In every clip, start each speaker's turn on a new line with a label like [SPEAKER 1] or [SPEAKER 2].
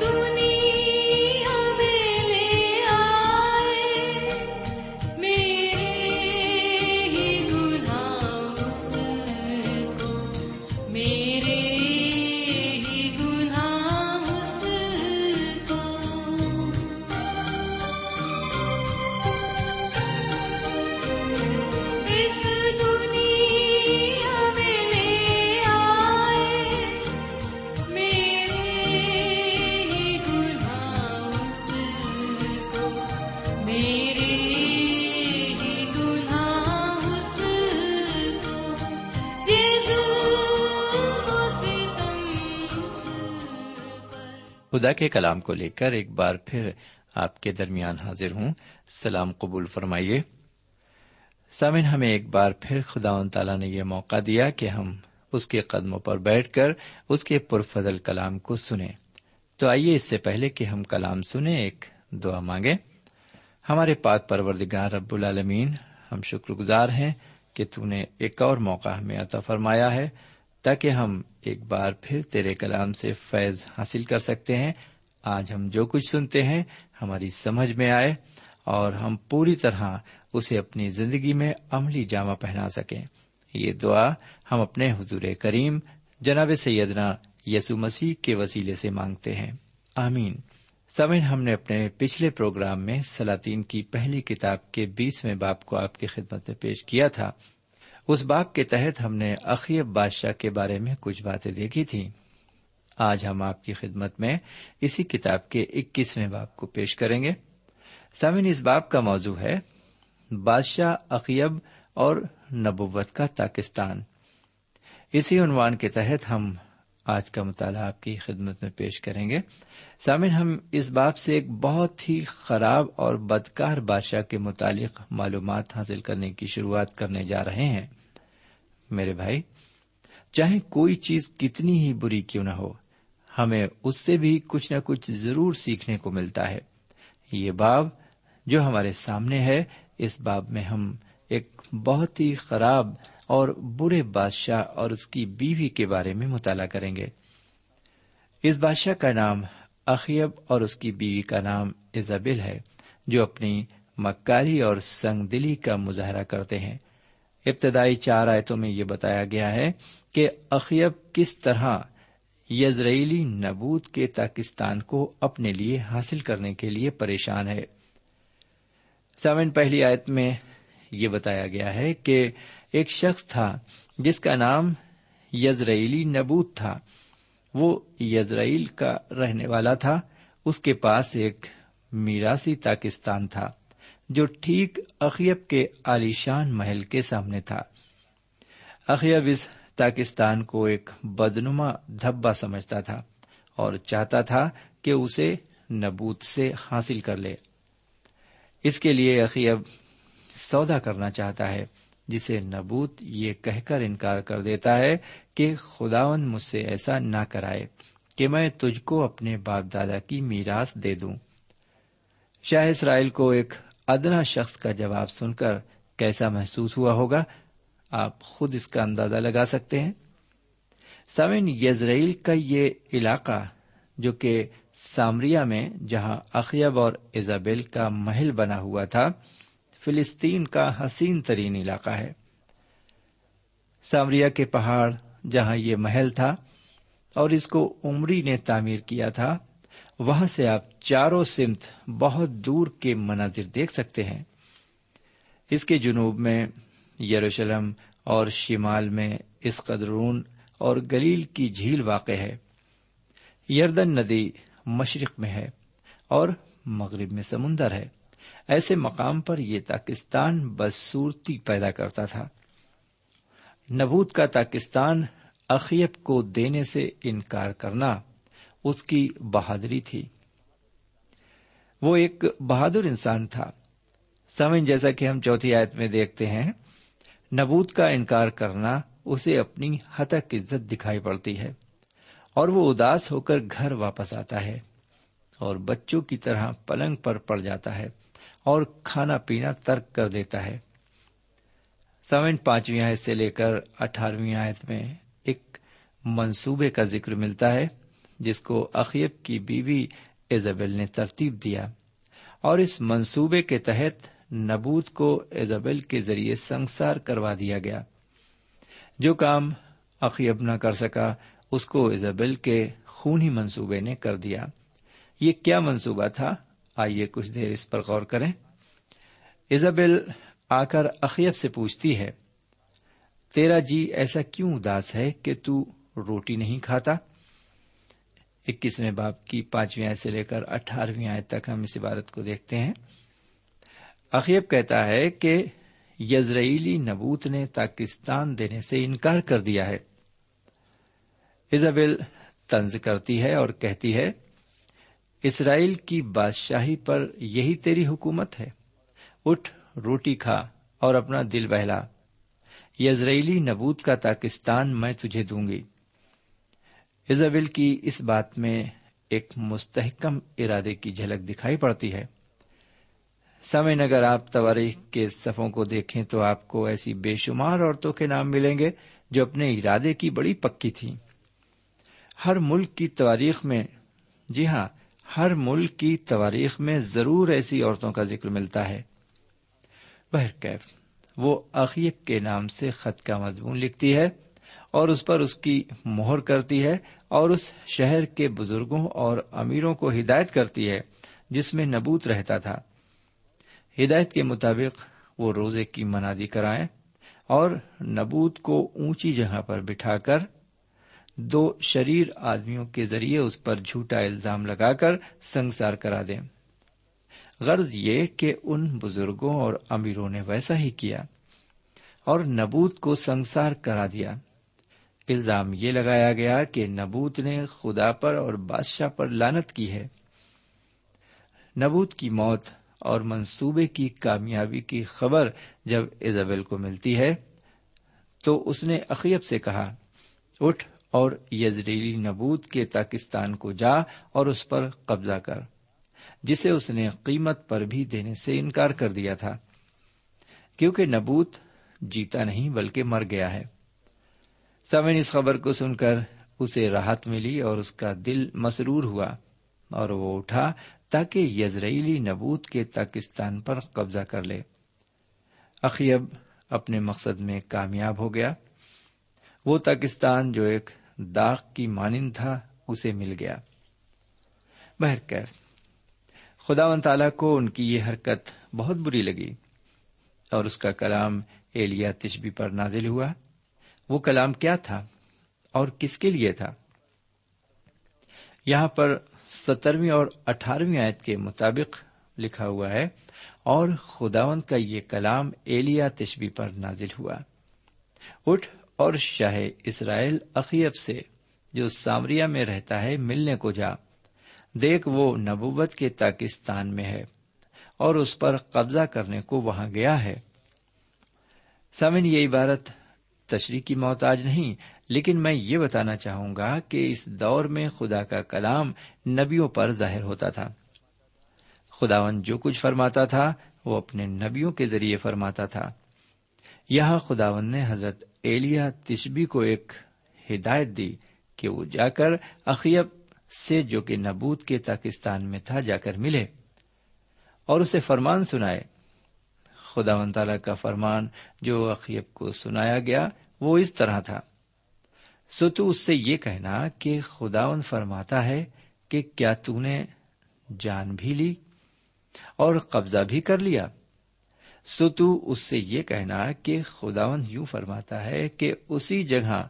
[SPEAKER 1] دور
[SPEAKER 2] خدا کے کلام کو لے کر ایک بار پھر آپ کے درمیان حاضر ہوں۔ سلام قبول فرمائیے۔ سامن ہمیں ایک بار پھر خدا و تعالیٰ نے یہ موقع دیا کہ ہم اس کے قدموں پر بیٹھ کر اس کے پرفضل کلام کو سنیں۔ تو آئیے اس سے پہلے کہ ہم کلام سنیں، ایک دعا مانگیں۔ ہمارے پاک پروردگار رب العالمین، ہم شکر گزار ہیں کہ تو نے ایک اور موقع ہمیں عطا فرمایا ہے۔ تاکہ ہم ایک بار پھر تیرے کلام سے فیض حاصل کر سکتے ہیں۔ آج ہم جو کچھ سنتے ہیں ہماری سمجھ میں آئے اور ہم پوری طرح اسے اپنی زندگی میں عملی جامہ پہنا سکیں۔ یہ دعا ہم اپنے حضور کریم جناب سیدنا یسو مسیح کے وسیلے سے مانگتے ہیں۔ آمین۔ سمن ہم نے اپنے پچھلے پروگرام میں سلاطین کی پہلی کتاب کے بیسویں باپ کو آپ کی خدمت میں پیش کیا تھا۔ اس باپ کے تحت ہم نے اخیب بادشاہ کے بارے میں کچھ باتیں دیکھی تھیں۔ آج ہم آپ کی خدمت میں اسی کتاب کے اکیسویں باپ کو پیش کریں گے۔ سمن اس باپ کا موضوع ہے بادشاہ اقیب اور نبوت کا پاکستان اسی عنوان کے تحت ہم آج کا مطالعہ آپ کی خدمت میں پیش کریں گے۔ سامن ہم اس باب سے ایک بہت ہی خراب اور بدکار بادشاہ کے متعلق معلومات حاصل کرنے کی شروعات کرنے جا رہے ہیں۔ میرے بھائی، چاہے کوئی چیز کتنی ہی بری کیوں نہ ہو، ہمیں اس سے بھی کچھ نہ کچھ ضرور سیکھنے کو ملتا ہے۔ یہ باب جو ہمارے سامنے ہے، اس باب میں ہم ایک بہت ہی خراب اور برے بادشاہ اور اس کی بیوی کے بارے میں مطالعہ کریں گے۔ اس بادشاہ کا نام اخیب اور اس کی بیوی کا نام ایزابل ہے، جو اپنی مکاری اور سنگ دلی کا مظاہرہ کرتے ہیں۔ ابتدائی چار آیتوں میں یہ بتایا گیا ہے کہ اخیب کس طرح یزرائیلی نبوت کے پاکستان کو اپنے لیے حاصل کرنے کے لیے پریشان ہے۔ سامن پہلی آیت میں یہ بتایا گیا ہے کہ ایک شخص تھا جس کا نام یزرائیلی نبوت تھا۔ وہ یزرائیل کا رہنے والا تھا۔ اس کے پاس ایک میراسی پاکستان تھا جو ٹھیک اخیب کے عالیشان محل کے سامنے تھا۔ اخیب اس پاکستان کو ایک بدنما دھبا سمجھتا تھا اور چاہتا تھا کہ اسے نبوت سے حاصل کر لے۔ اس کے لیے اخیب سودا کرنا چاہتا ہے۔ جسے نبوت یہ کہہ کر انکار کر دیتا ہے کہ خداون مجھ سے ایسا نہ کرائے کہ میں تجھ کو اپنے باپ دادا کی میراث دے دوں۔ شاہ اسرائیل کو ایک ادنا شخص کا جواب سن کر کیسا محسوس ہوا ہوگا؟ آپ خود اس کا اندازہ لگا سکتے ہیں۔ سمن یزرائیل کا یہ علاقہ جو کہ سامریا میں، جہاں اخیب اور ایزابیل کا محل بنا ہوا تھا فلسطین کا حسین ترین علاقہ ہے۔ سامریا کے پہاڑ جہاں یہ محل تھا اور اس کو عمری نے تعمیر کیا تھا، وہاں سے آپ چاروں سمت بہت دور کے مناظر دیکھ سکتے ہیں۔ اس کے جنوب میں یروشلم اور شمال میں اس قدرون اور گلیل کی جھیل واقع ہے۔ یردن ندی مشرق میں ہے اور مغرب میں سمندر ہے۔ ایسے مقام پر یہ پاکستان بدصورتی پیدا کرتا تھا۔ نبوت کا پاکستان اخیب کو دینے سے انکار کرنا اس کی بہادری تھی۔ وہ ایک بہادر انسان تھا۔ سمن جیسا کہ ہم چوتھی آیت میں دیکھتے ہیں، نبوت کا انکار کرنا اسے اپنی ہتک عزت دکھائی پڑتی ہے اور وہ اداس ہو کر گھر واپس آتا ہے اور بچوں کی طرح پلنگ پر پڑ جاتا ہے۔ اور کھانا پینا ترک کر دیتا ہے۔ سمن پانچویں آیت سے لے کر اٹھارہویں آیت میں ایک منصوبے کا ذکر ملتا ہے، جس کو اخیب کی بیوی ایزابل نے ترتیب دیا۔ اور اس منصوبے کے تحت نبوت کو ایزابل کے ذریعے سنسار کروا دیا گیا۔ جو کام اخیب نہ کر سکا، اس کو ایزابل کے خونی منصوبے نے کر دیا۔ یہ کیا منصوبہ تھا؟ آئیے کچھ دیر اس پر غور کریں۔ ایزابل آ کر اخیب سے پوچھتی ہے، تیرا جی ایسا کیوں اداس ہے کہ تو روٹی نہیں کھاتا؟ اکیسویں باپ کی پانچویں آئے سے لے کر اٹھارہویں آئے تک ہم اس عبارت کو دیکھتے ہیں۔ اخیب کہتا ہے کہ یزرائیلی نبوت نے پاکستان دینے سے انکار کر دیا ہے۔ ایزابل طنز کرتی ہے اور کہتی ہے اسرائیل کی بادشاہی پر یہی تیری حکومت ہے۔ اٹھ، روٹی کھا اور اپنا دل بہلا۔ یزرائیلی نبوت کا پاکستان میں تجھے دوں گی۔ ایزابل کی اس بات میں ایک مستحکم ارادے کی جھلک دکھائی پڑتی ہے۔ سمے اگر آپ تواریخ کے صفوں کو دیکھیں تو آپ کو ایسی بے شمار عورتوں کے نام ملیں گے جو اپنے ارادے کی بڑی پکی تھیں۔ ہر ملک کی تواریخ میں جی ہاں ہر ملک کی تواریخ میں ضرور ایسی عورتوں کا ذکر ملتا ہے۔ بہرکیف وہ عقیب کے نام سے خط کا مضمون لکھتی ہے اور اس پر اس کی مہر کرتی ہے اور اس شہر کے بزرگوں اور امیروں کو ہدایت کرتی ہے جس میں نبوت رہتا تھا۔ ہدایت کے مطابق وہ روزے کی منادی کرائیں اور نبوت کو اونچی جگہ پر بٹھا کر دو شریر آدمیوں کے ذریعے اس پر جھوٹا الزام لگا کر سنسار کرا دیں۔ غرض یہ کہ ان بزرگوں اور امیروں نے ویسا ہی کیا اور نبوت کو سنسار کرا دیا۔ الزام یہ لگایا گیا کہ نبوت نے خدا پر اور بادشاہ پر لانت کی ہے۔ نبوت کی موت اور منصوبے کی کامیابی کی خبر جب ایزابل کو ملتی ہے تو اس نے اقیب سے کہا، اٹھ اور یزریلی نبوت کے پاکستان کو جا اور اس پر قبضہ کر، جسے اس نے قیمت پر بھی دینے سے انکار کر دیا تھا۔ کیونکہ نبوت جیتا نہیں بلکہ مر گیا ہے۔ سمن اس خبر کو سن کر اسے راحت ملی اور اس کا دل مسرور ہوا اور وہ اٹھا تاکہ یزرائیلی نبوت کے پاکستان پر قبضہ کر لے۔ اخیب اپنے مقصد میں کامیاب ہو گیا۔ وہ پاکستان جو ایک داغ کی مانند تھا، اسے مل گیا۔ بہرکیف، خدا و تعالی کو ان کی یہ حرکت بہت بری لگی۔ اور اس کا کلام ایلیا تشبی پر نازل ہوا۔ وہ کلام کیا تھا؟ اور کس کے لیے تھا؟ یہاں پر سترویں اور اٹھارہویں آیت کے مطابق لکھا ہوا ہے، اور خداون کا یہ کلام ایلیا تشبی پر نازل ہوا۔ اٹھ اور شاہ اسرائیل اخیب سے جو سامریا میں رہتا ہے ملنے کو جا۔ دیکھ وہ نبوت کے پاکستان میں ہے اور اس پر قبضہ کرنے کو وہاں گیا ہے۔ سمن یہ عبارت تشریح کی محتاج نہیں، لیکن میں یہ بتانا چاہوں گا کہ اس دور میں خدا کا کلام نبیوں پر ظاہر ہوتا تھا۔ خداون جو کچھ فرماتا تھا، وہ اپنے نبیوں کے ذریعے فرماتا تھا۔ یہاں خداون نے حضرت ایلیا تشبی کو ایک ہدایت دی کہ وہ جا کر اخیب سے جو کہ نبوت کے پاکستان میں تھا جا کر ملے اور اسے فرمان سنائے۔ خدا و تعالی کا فرمان جو اخیب کو سنایا گیا وہ اس طرح تھا۔ سو تو اس سے یہ کہنا کہ خداون فرماتا ہے کہ کیا تو نے جان بھی لی اور قبضہ بھی کر لیا؟ سو تو اس سے یہ کہنا کہ خداون یوں فرماتا ہے کہ اسی جگہ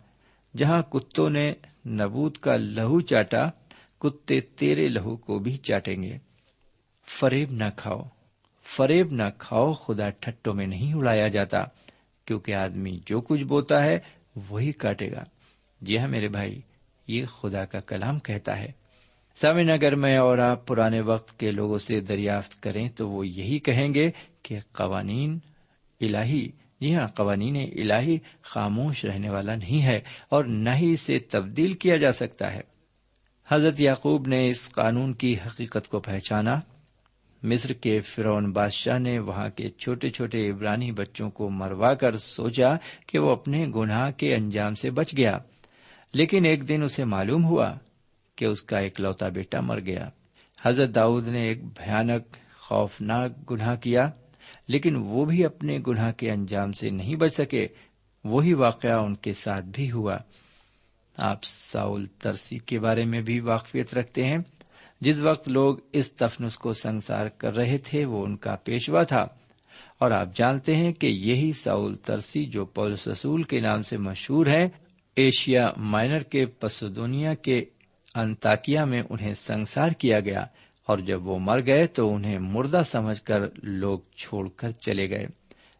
[SPEAKER 2] جہاں کتوں نے نبوت کا لہو چاٹا، کتے تیرے لہو کو بھی چاٹیں گے۔ فریب نہ کھاؤ، فریب نہ کھاؤ، خدا ٹھٹوں میں نہیں اڑایا جاتا، کیونکہ آدمی جو کچھ بوتا ہے وہی کاٹے گا۔ جی ہاں میرے بھائی، یہ خدا کا کلام کہتا ہے۔ سامن اگر میں اور آپ پرانے وقت کے لوگوں سے دریافت کریں تو وہ یہی کہیں گے کہ قوانین الہی جی ہاں قوانین الہی خاموش رہنے والا نہیں ہے اور نہ ہی اسے تبدیل کیا جا سکتا ہے۔ حضرت یعقوب نے اس قانون کی حقیقت کو پہچانا۔ مصر کے فرون بادشاہ نے وہاں کے چھوٹے چھوٹے عبرانی بچوں کو مروا کر سوچا کہ وہ اپنے گناہ کے انجام سے بچ گیا۔ لیکن ایک دن اسے معلوم ہوا کہ اس کا ایک لوتا بیٹا مر گیا۔ حضرت داؤد نے ایک بھیانک، خوفناک گناہ کیا، لیکن وہ بھی اپنے گناہ کے انجام سے نہیں بچ سکے۔ وہی واقعہ ان کے ساتھ بھی ہوا۔ آپ ساؤل ترسی کے بارے میں بھی واقفیت رکھتے ہیں۔ جس وقت لوگ اس تفنس کو سنسار کر رہے تھے، وہ ان کا پیشوا تھا۔ اور آپ جانتے ہیں کہ یہی ساؤل ترسی جو پولس رسول کے نام سے مشہور ہے، ایشیا مائنر کے پسودونیا کے انتاکیا میں انہیں سنسار کیا گیا اور جب وہ مر گئے تو انہیں مردہ سمجھ کر لوگ چھوڑ کر چلے گئے،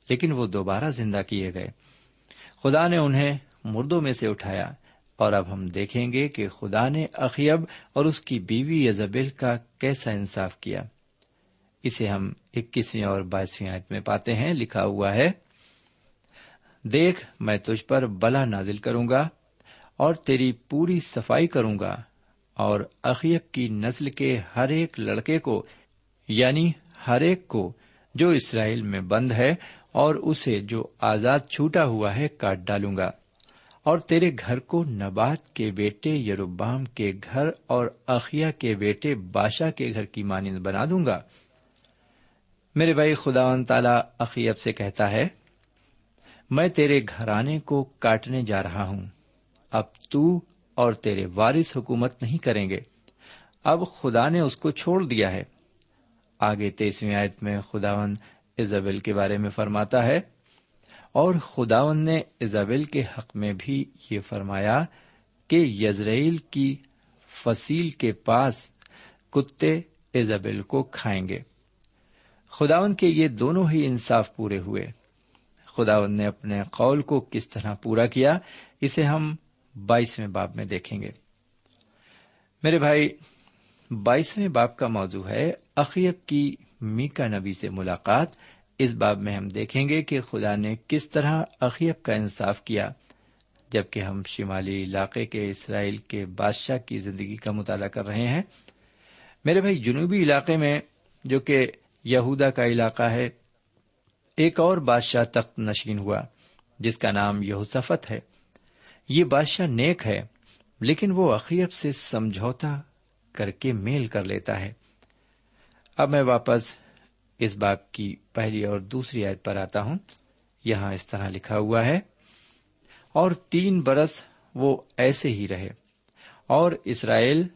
[SPEAKER 2] لیکن وہ دوبارہ زندہ کیے گئے۔ خدا نے انہیں مردوں میں سے اٹھایا اور اب ہم دیکھیں گے کہ خدا نے اخیب اور اس کی بیوی یزبیل کا کیسا انصاف کیا۔ اسے ہم اکیسویں اور بائیسویں آیت میں پاتے ہیں، لکھا ہوا ہے، دیکھ، میں تجھ پر بلا نازل کروں گا اور تیری پوری صفائی کروں گا۔ اور اخیب کی نسل کے ہر ایک لڑکے کو یعنی ہر ایک کو جو اسرائیل میں بند ہے اور اسے جو آزاد چھوٹا ہوا ہے کاٹ ڈالوں گا۔ اور تیرے گھر کو نبات کے بیٹے یروبام کے گھر اور اخیا کے بیٹے بادشاہ کے گھر کی مانند بنا دوں گا۔ میرے بھائی، خدا تعالی اخیب سے کہتا ہے، میں تیرے گھرانے کو کاٹنے جا رہا ہوں۔ اب تو اور تیرے وارث حکومت نہیں کریں گے۔ اب خدا نے اس کو چھوڑ دیا ہے۔ آگے تیسویں آیت میں خداون ایزابل کے بارے میں فرماتا ہے، اور خداون نے ایزابل کے حق میں بھی یہ فرمایا کہ یزرائیل کی فصیل کے پاس کتے ایزابل کو کھائیں گے۔ خداون کے یہ دونوں ہی انصاف پورے ہوئے۔ خداون نے اپنے قول کو کس طرح پورا کیا، اسے ہم بائیسویں باپ میں دیکھیں گے۔ میرے بھائی بائیسویں باپ کا موضوع ہے اخیب کی میکا نبی سے ملاقات۔ اس باب میں ہم دیکھیں گے کہ خدا نے کس طرح اخیب کا انصاف کیا۔ جبکہ ہم شمالی علاقے کے اسرائیل کے بادشاہ کی زندگی کا مطالعہ کر رہے ہیں۔ میرے بھائی، جنوبی علاقے میں جو کہ یہودا کا علاقہ ہے، ایک اور بادشاہ تخت نشین ہوا، جس کا نام یہوسفت ہے۔ یہ بادشاہ نیک ہے، لیکن وہ اخیب سے سمجھوتا کر کے میل کر لیتا ہے۔ اب میں واپس اس باپ کی پہلی اور دوسری عید پر آتا ہوں۔ یہاں اس طرح لکھا ہوا ہے، اور تین برس وہ ایسے ہی رہے، اور اسرائیل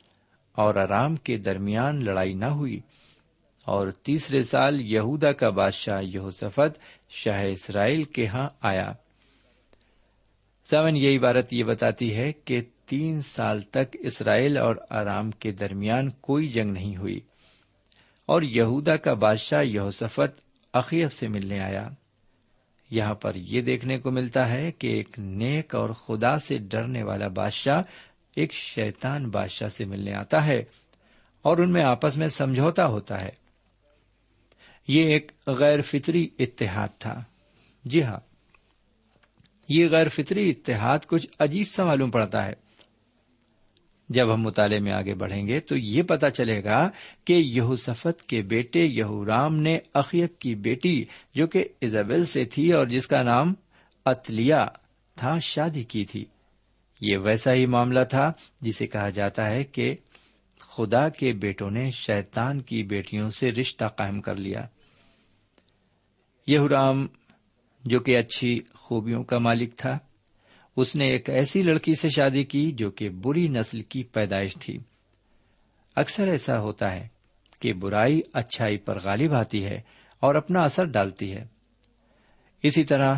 [SPEAKER 2] اور آرام کے درمیان لڑائی نہ ہوئی۔ اور تیسرے سال یہودا کا بادشاہ یہوسفت شاہ اسرائیل کے ہاں آیا۔ سمن یہ عبارت یہ بتاتی ہے کہ تین سال تک اسرائیل اور آرام کے درمیان کوئی جنگ نہیں ہوئی اور یہودا کا بادشاہ یہوسفت عقیب سے ملنے آیا۔ یہاں پر یہ دیکھنے کو ملتا ہے کہ ایک نیک اور خدا سے ڈرنے والا بادشاہ ایک شیطان بادشاہ سے ملنے آتا ہے اور ان میں آپس میں سمجھوتا ہوتا ہے۔ یہ ایک غیر فطری اتحاد تھا۔ جی ہاں یہ غیر فطری اتحاد کچھ عجیب سا معلوم پڑتا ہے۔ جب ہم مطالعے میں آگے بڑھیں گے تو یہ پتا چلے گا کہ یہوسفت کے بیٹے یہورام نے اخیب کی بیٹی جو کہ ایزابل سے تھی اور جس کا نام اتلیا تھا، شادی کی تھی۔ یہ ویسا ہی معاملہ تھا جسے کہا جاتا ہے کہ خدا کے بیٹوں نے شیطان کی بیٹیوں سے رشتہ قائم کر لیا۔ یہورام جو کہ اچھی خوبیوں کا مالک تھا۔ اس نے ایک ایسی لڑکی سے شادی کی جو کہ بری نسل کی پیدائش تھی۔ اکثر ایسا ہوتا ہے کہ برائی اچھائی پر غالب آتی ہے اور اپنا اثر ڈالتی ہے۔ اسی طرح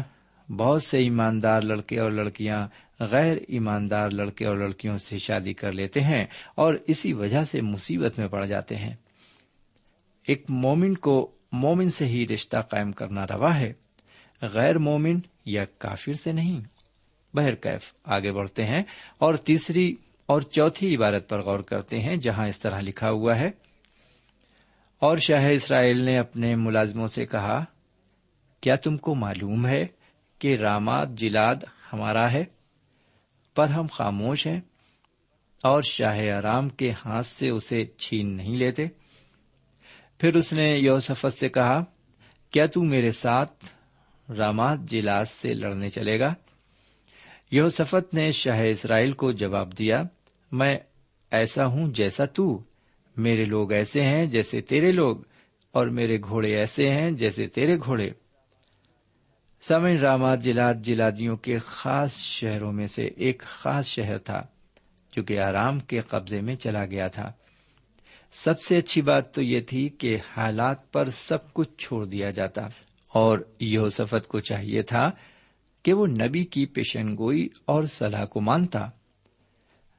[SPEAKER 2] بہت سے ایماندار لڑکے اور لڑکیاں غیر ایماندار لڑکے اور لڑکیوں سے شادی کر لیتے ہیں اور اسی وجہ سے مصیبت میں پڑ جاتے ہیں۔ ایک مومن کو مومن سے ہی رشتہ قائم کرنا روا ہے۔ غیر مومن یا کافر سے نہیں۔ بہرکیف آگے بڑھتے ہیں۔ اور تیسری اور چوتھی عبارت پر غور کرتے ہیں، جہاں اس طرح لکھا ہوا ہے، اور شاہ اسرائیل نے اپنے ملازموں سے کہا، کیا تم کو معلوم ہے کہ رامات جلاد ہمارا ہے؟ پر ہم خاموش ہیں۔ اور شاہ آرام کے ہاتھ سے اسے چھین نہیں لیتے۔ پھر اس نے یوسفت سے کہا، کیا تو میرے ساتھ رامات جلاس سے لڑنے چلے گا۔ یوسفت نے شاہ اسرائیل کو جواب دیا، میں ایسا ہوں جیسا تو۔ میرے لوگ ایسے ہیں جیسے تیرے لوگ، اور میرے گھوڑے ایسے ہیں جیسے تیرے گھوڑے۔ سمن رامات جلاد جلادیوں کے خاص شہروں میں سے ایک خاص شہر تھا، جو کہ آرام کے قبضے میں چلا گیا تھا۔ سب سے اچھی بات تو یہ تھی کہ حالات پر سب کچھ چھوڑ دیا جاتا۔ اور یوسفت کو چاہیے تھا کہ وہ نبی کی پیشن گوئی اور صلاح کو مانتا۔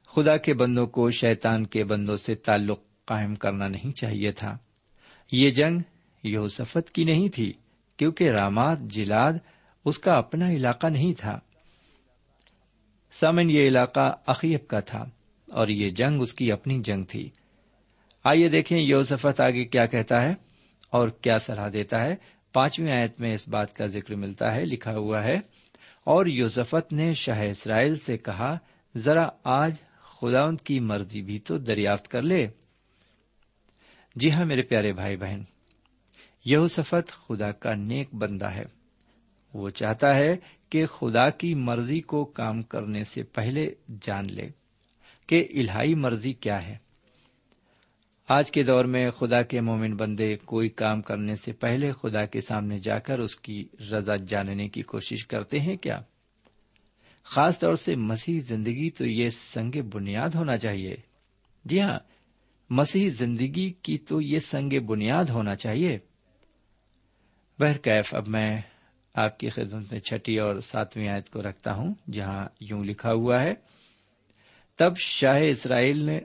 [SPEAKER 2] خدا کے بندوں کو شیطان کے بندوں سے تعلق قائم کرنا نہیں چاہیے تھا۔ یہ جنگ یوسفت کی نہیں تھی، کیونکہ رامات جلاد اس کا اپنا علاقہ نہیں تھا۔ سمن یہ علاقہ اخیب کا تھا اور یہ جنگ اس کی اپنی جنگ تھی۔ آئیے دیکھیں یوسفت آگے کیا کہتا ہے اور کیا صلاح دیتا ہے۔ پانچویں آیت میں اس بات کا ذکر ملتا ہے، لکھا ہوا ہے، اور یوسفت نے شاہ اسرائیل سے کہا، ذرا آج خدا ان کی مرضی بھی تو دریافت کر لے۔ جی ہاں میرے پیارے بھائی بہن یہوسفت خدا کا نیک بندہ ہے۔ وہ چاہتا ہے کہ خدا کی مرضی کو کام کرنے سے پہلے جان لے کہ الہائی مرضی کیا ہے۔ آج کے دور میں خدا کے مومن بندے کوئی کام کرنے سے پہلے خدا کے سامنے جا کر اس کی رضا جاننے کی کوشش کرتے ہیں کیا؟ خاص طور سے مسیح زندگی تو یہ سنگ بنیاد ہونا چاہیے۔ جی ہاں مسیح زندگی کی تو یہ سنگ بنیاد ہونا چاہیے۔ بہرکیف اب میں آپ کی خدمت میں چھٹی اور ساتویں آیت کو رکھتا ہوں، جہاں یوں لکھا ہوا ہے، تب شاہ اسرائیل نے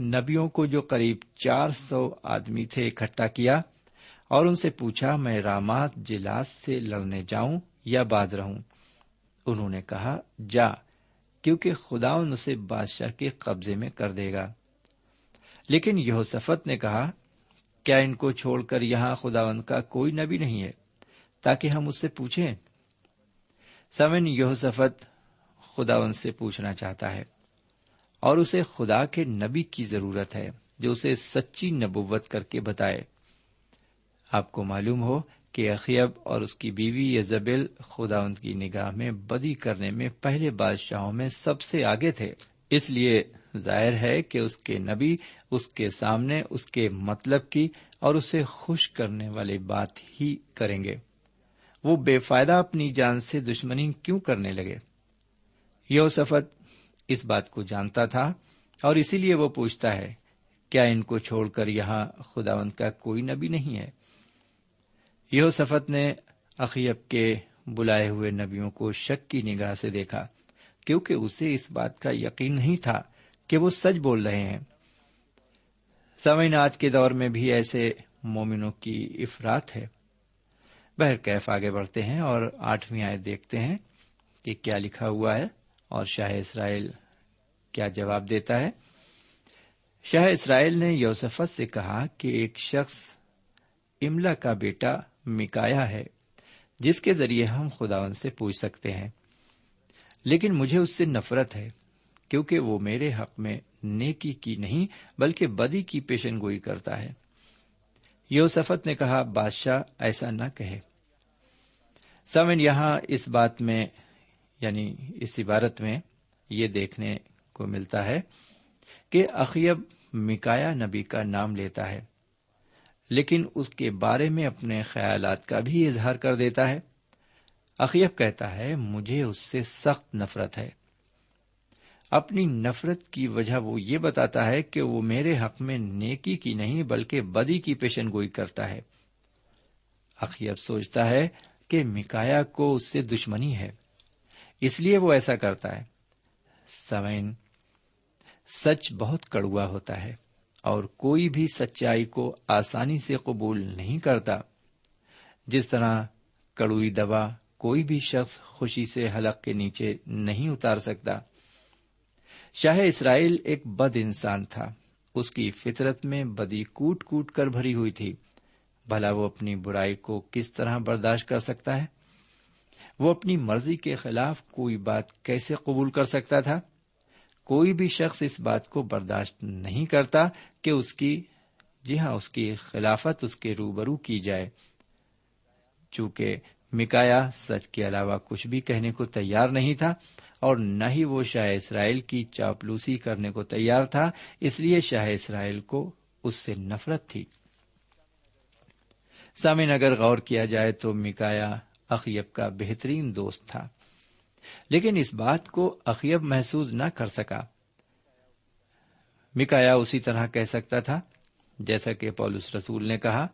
[SPEAKER 2] نبیوں کو جو قریب چار سو آدمی تھے اکٹھا کیا اور ان سے پوچھا، میں رامات جلاس سے لڑنے جاؤں یا باد رہوں؟ انہوں نے کہا، جا، کیونکہ خدا ان اسے بادشاہ کے قبضے میں کر دے گا۔ لیکن یہ سفت نے کہا، کیا ان کو چھوڑ کر یہاں خدا ان کا کوئی نبی نہیں ہے؟ تاکہ ہم اس سے پوچھیں۔ سمن یہ سفت خدا ان سے پوچھنا چاہتا ہے۔ اور اسے خدا کے نبی کی ضرورت ہے جو اسے سچی نبوت کر کے بتائے۔ آپ کو معلوم ہو کہ اخیب اور اس کی بیوی یزبیل خدا ان کی نگاہ میں بدی کرنے میں پہلے بادشاہوں میں سب سے آگے تھے۔ اس لیے ظاہر ہے کہ اس کے نبی، اس کے سامنے، اس کے مطلب کی اور اسے خوش کرنے والی بات ہی کریں گے۔ وہ بے فائدہ اپنی جان سے دشمنی کیوں کرنے لگے؟ یوسفت اس بات کو جانتا تھا اور اسی لیے وہ پوچھتا ہے، کیا ان کو چھوڑ کر یہاں خداوند کا کوئی نبی نہیں ہے؟ یہ سفت نے اخیب کے بلائے ہوئے نبیوں کو شک کی نگاہ سے دیکھا، کیونکہ اسے اس بات کا یقین نہیں تھا کہ وہ سچ بول رہے ہیں۔ سمعین، آج کے دور میں بھی ایسے مومنوں کی افراد ہے۔ بہرکیف آگے بڑھتے ہیں اور آٹھویں آئے دیکھتے ہیں کہ کیا لکھا ہوا ہے۔ اور شاہ اسرائیل کیا جواب دیتا ہے؟ شاہ اسرائیل نے یوسفت سے کہا کہ ایک شخص املا کا بیٹا مکایا ہے، جس کے ذریعے ہم خداون سے پوچھ سکتے ہیں۔ لیکن مجھے اس سے نفرت ہے، کیونکہ وہ میرے حق میں نیکی کی نہیں، بلکہ بدی کی پیشن گوئی کرتا ہے۔ یوسفت نے کہا، بادشاہ ایسا نہ کہے۔ سمن یہاں اس بات میں یعنی اس عبارت میں یہ دیکھنے کو ملتا ہے کہ اخیب مکایا نبی کا نام لیتا ہے، لیکن اس کے بارے میں اپنے خیالات کا بھی اظہار کر دیتا ہے۔ اخیب کہتا ہے، مجھے اس سے سخت نفرت ہے۔ اپنی نفرت کی وجہ وہ یہ بتاتا ہے کہ وہ میرے حق میں نیکی کی نہیں بلکہ بدی کی پیشن گوئی کرتا ہے۔ اخیب سوچتا ہے کہ مکایا کو اس سے دشمنی ہے۔ اس لیے وہ ایسا کرتا ہے۔ سمین سچ کڑوا کڑوا ہوتا ہے اور کوئی بھی سچائی کو آسانی سے قبول نہیں کرتا۔ جس طرح کڑوئی دوا کوئی بھی شخص خوشی سے حلق کے نیچے نہیں اتار سکتا۔ شاہ اسرائیل ایک بد انسان تھا۔ اس کی فطرت میں بدی کوٹ کوٹ کر بھری ہوئی تھی۔ بھلا وہ اپنی برائی کو کس طرح برداشت کر سکتا ہے؟ وہ اپنی مرضی کے خلاف کوئی بات کیسے قبول کر سکتا تھا؟ کوئی بھی شخص اس بات کو برداشت نہیں کرتا کہ اس کی جی ہاں اس کی خلافت اس کے روبرو کی جائے۔ چونکہ مکایا سچ کے علاوہ کچھ بھی کہنے کو تیار نہیں تھا اور نہ ہی وہ شاہ اسرائیل کی چاپلوسی کرنے کو تیار تھا، اس لیے شاہ اسرائیل کو اس سے نفرت تھی۔ سامن اگر غور کیا جائے تو مکایا اخیب کا بہترین دوست تھا۔ لیکن اس بات کو اخیب محسوس نہ کر سکا۔ مکایا اسی طرح کہہ سکتا تھا، جیسا کہ پولس رسول نے کہا،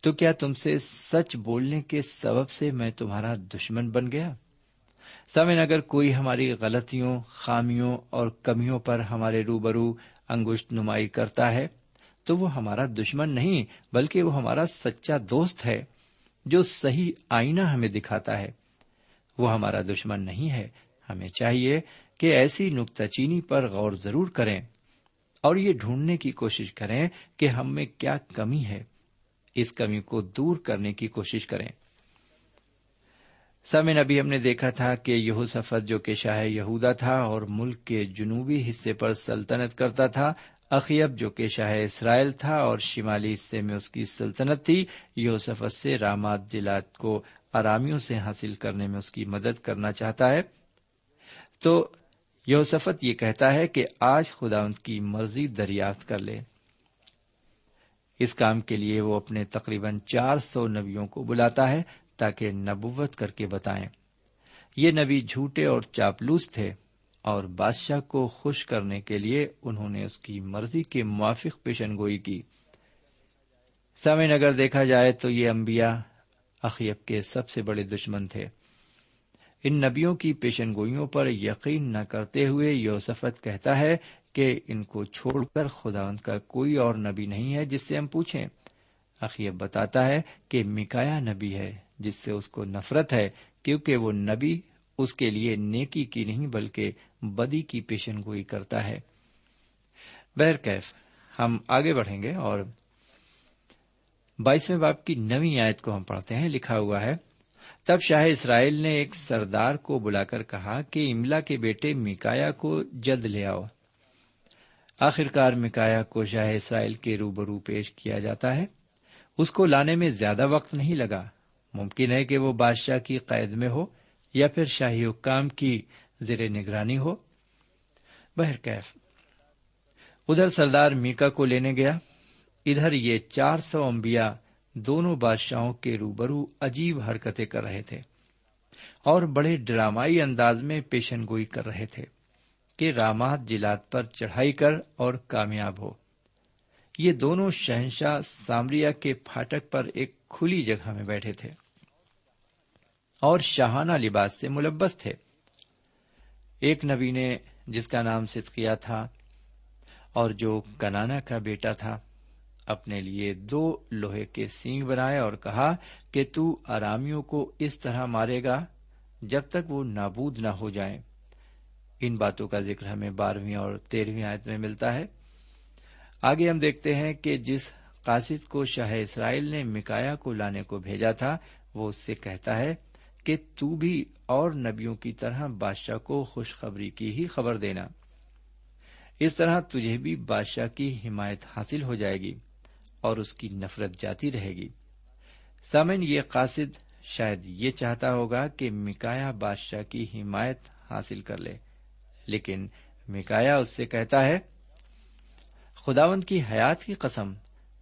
[SPEAKER 2] تو کیا تم سے سچ بولنے کے سبب سے میں تمہارا دشمن بن گیا؟ سمن اگر کوئی ہماری غلطیوں، خامیوں اور کمیوں پر ہمارے روبرو انگوشت نمائی کرتا ہے، تو وہ ہمارا دشمن نہیں، بلکہ وہ ہمارا سچا دوست ہے۔ جو صحیح آئینہ ہمیں دکھاتا ہے۔ وہ ہمارا دشمن نہیں ہے۔ ہمیں چاہیے کہ ایسی نکتہ چینی پر غور ضرور کریں اور یہ ڈھونڈنے کی کوشش کریں کہ ہم میں کیا کمی ہے۔ اس کمی کو دور کرنے کی کوشش کریں۔ سمن ابھی ہم نے دیکھا تھا کہ یہ سفر جو کہ شاہ یہودا تھا اور ملک کے جنوبی حصے پر سلطنت کرتا تھا اخیب جو کہ شاہ اسرائیل تھا اور شمالی حصے میں اس کی سلطنت تھی یوسفت سے رامات جلات کو آرامیوں سے حاصل کرنے میں اس کی مدد کرنا چاہتا ہے۔ تو یوسفت یہ کہتا ہے کہ آج خدا ان کی مرضی دریافت کر لے۔ اس کام کے لیے وہ اپنے تقریباً چار سو نبیوں کو بلاتا ہے تاکہ نبوت کر کے بتائیں۔ یہ نبی جھوٹے اور چاپلوس تھے۔ اور بادشاہ کو خوش کرنے کے لیے انہوں نے اس کی مرضی کے موافق پیشن گوئی کی۔ سمے اگر دیکھا جائے تو یہ انبیاء اخیب کے سب سے بڑے دشمن تھے۔ ان نبیوں کی پیشن گوئیوں پر یقین نہ کرتے ہوئے یوسفت کہتا ہے کہ ان کو چھوڑ کر خدا ان کا کوئی اور نبی نہیں ہے جس سے ہم پوچھیں۔ اخیب بتاتا ہے کہ مکایا نبی ہے جس سے اس کو نفرت ہے کیونکہ وہ نبی اس کے لیے نیکی کی نہیں بلکہ بدی کی پیشن گوئی کرتا ہے۔ بہرکیف ہم آگے بڑھیں گے اور بائیسویں باپ کی نوی آیت کو ہم پڑھتے ہیں۔ لکھا ہوا ہے، تب شاہ اسرائیل نے ایک سردار کو بلا کر کہا کہ املا کے بیٹے مکایا کو جلد لے آؤ۔ آخرکار مکایا کو شاہ اسرائیل کے روبرو پیش کیا جاتا ہے۔ اس کو لانے میں زیادہ وقت نہیں لگا۔ ممکن ہے کہ وہ بادشاہ کی قید میں ہو۔ یا پھر شاہی حکام کی زیر نگرانی ہو۔ بہرکیف ادھر سردار میکا کو لینے گیا، ادھر یہ چار سو امبیا دونوں بادشاہوں کے روبرو عجیب حرکتیں کر رہے تھے اور بڑے ڈرامائی انداز میں پیشن گوئی کر رہے تھے کہ رامات جلات پر چڑھائی کر اور کامیاب ہو۔ یہ دونوں شہنشاہ سامریا کے پھاٹک پر ایک کھلی جگہ میں بیٹھے تھے۔ اور شاہانہ لباس سے ملبس تھے۔ ایک نبی نے جس کا نام صدقیہ تھا اور جو کنانا کا بیٹا تھا، اپنے لیے دو لوہے کے سینگ بنائے اور کہا کہ تو آرامیوں کو اس طرح مارے گا جب تک وہ نابود نہ ہو جائیں۔ ان باتوں کا ذکر ہمیں بارہویں اور تیرہویں آیت میں ملتا ہے۔ آگے ہم دیکھتے ہیں کہ جس قاصد کو شاہ اسرائیل نے مکایا کو لانے کو بھیجا تھا، وہ اس سے کہتا ہے کہ تو بھی اور نبیوں کی طرح بادشاہ کو خوشخبری کی ہی خبر دینا۔ اس طرح تجھے بھی بادشاہ کی حمایت حاصل ہو جائے گی اور اس کی نفرت جاتی رہے گی۔ سامن یہ قاصد شاید یہ چاہتا ہوگا کہ مکایا بادشاہ کی حمایت حاصل کر لے، لیکن مکایا اس سے کہتا ہے خداون کی حیات کی قسم،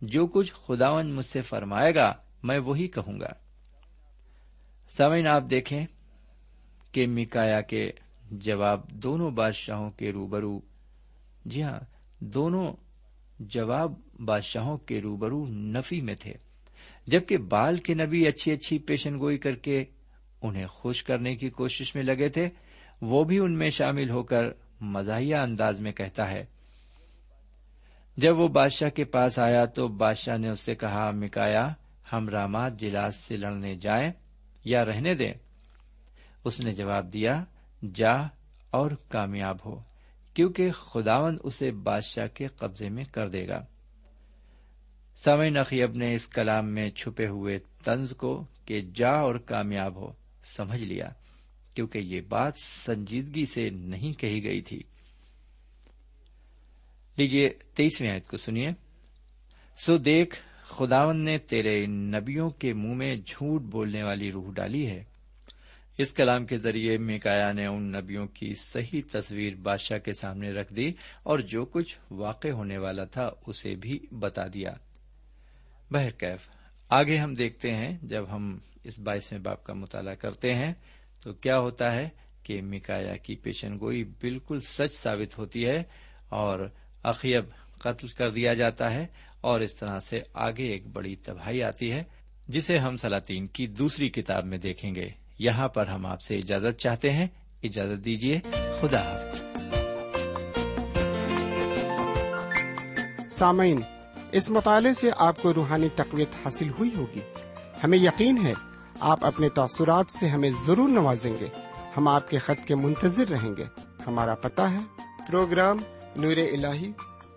[SPEAKER 2] جو کچھ خداون مجھ سے فرمائے گا میں وہی کہوں گا۔ سمعن آپ دیکھیں کہ مکایا کے جواب دونوں بادشاہوں کے روبرو جی ہاں دونوں جواب بادشاہوں کے روبرو نفی میں تھے، جبکہ بال کے نبی اچھی اچھی پیشن گوئی کر کے انہیں خوش کرنے کی کوشش میں لگے تھے، وہ بھی ان میں شامل ہو کر مزاحیہ انداز میں کہتا ہے۔ جب وہ بادشاہ کے پاس آیا تو بادشاہ نے اس سے کہا مکایا ہم رامات جلاس سے لڑنے جائیں۔ یا رہنے دیں؟ اس نے جواب دیا، جا اور کامیاب ہو، کیونکہ خداون اسے بادشاہ کے قبضے میں کر دے گا۔ سمے نقیب نے اس کلام میں چھپے ہوئے طنز کو کہ جا اور کامیاب ہو سمجھ لیا، کیونکہ یہ بات سنجیدگی سے نہیں کہی گئی تھی۔ لیجیے تیسویں آیت کو سنیے۔ سو دیکھ خداون نے تیرے نبیوں کے منہ میں جھوٹ بولنے والی روح ڈالی ہے۔ اس کلام کے ذریعے میکایا نے ان نبیوں کی صحیح تصویر بادشاہ کے سامنے رکھ دی اور جو کچھ واقع ہونے والا تھا اسے بھی بتا دیا۔ بہرکیف آگے ہم دیکھتے ہیں، جب ہم اس بائیسویں باپ کا مطالعہ کرتے ہیں، تو کیا ہوتا ہے کہ مکایا کی پیشن گوئی بالکل سچ ثابت ہوتی ہے اور اخیب قتل کر دیا جاتا ہے اور اس طرح سے آگے ایک بڑی تباہی آتی ہے، جسے ہم سلاطین کی دوسری کتاب میں دیکھیں گے۔ یہاں پر ہم آپ سے اجازت چاہتے ہیں۔ اجازت دیجیے خدا حافظ۔
[SPEAKER 3] سامعین، اس مطالعے سے آپ کو روحانی تقویت حاصل ہوئی ہوگی۔ ہمیں یقین ہے، آپ اپنے تاثرات سے ہمیں ضرور نوازیں گے۔ ہم آپ کے خط کے منتظر رہیں گے۔ ہمارا پتہ ہے، پروگرام نور ال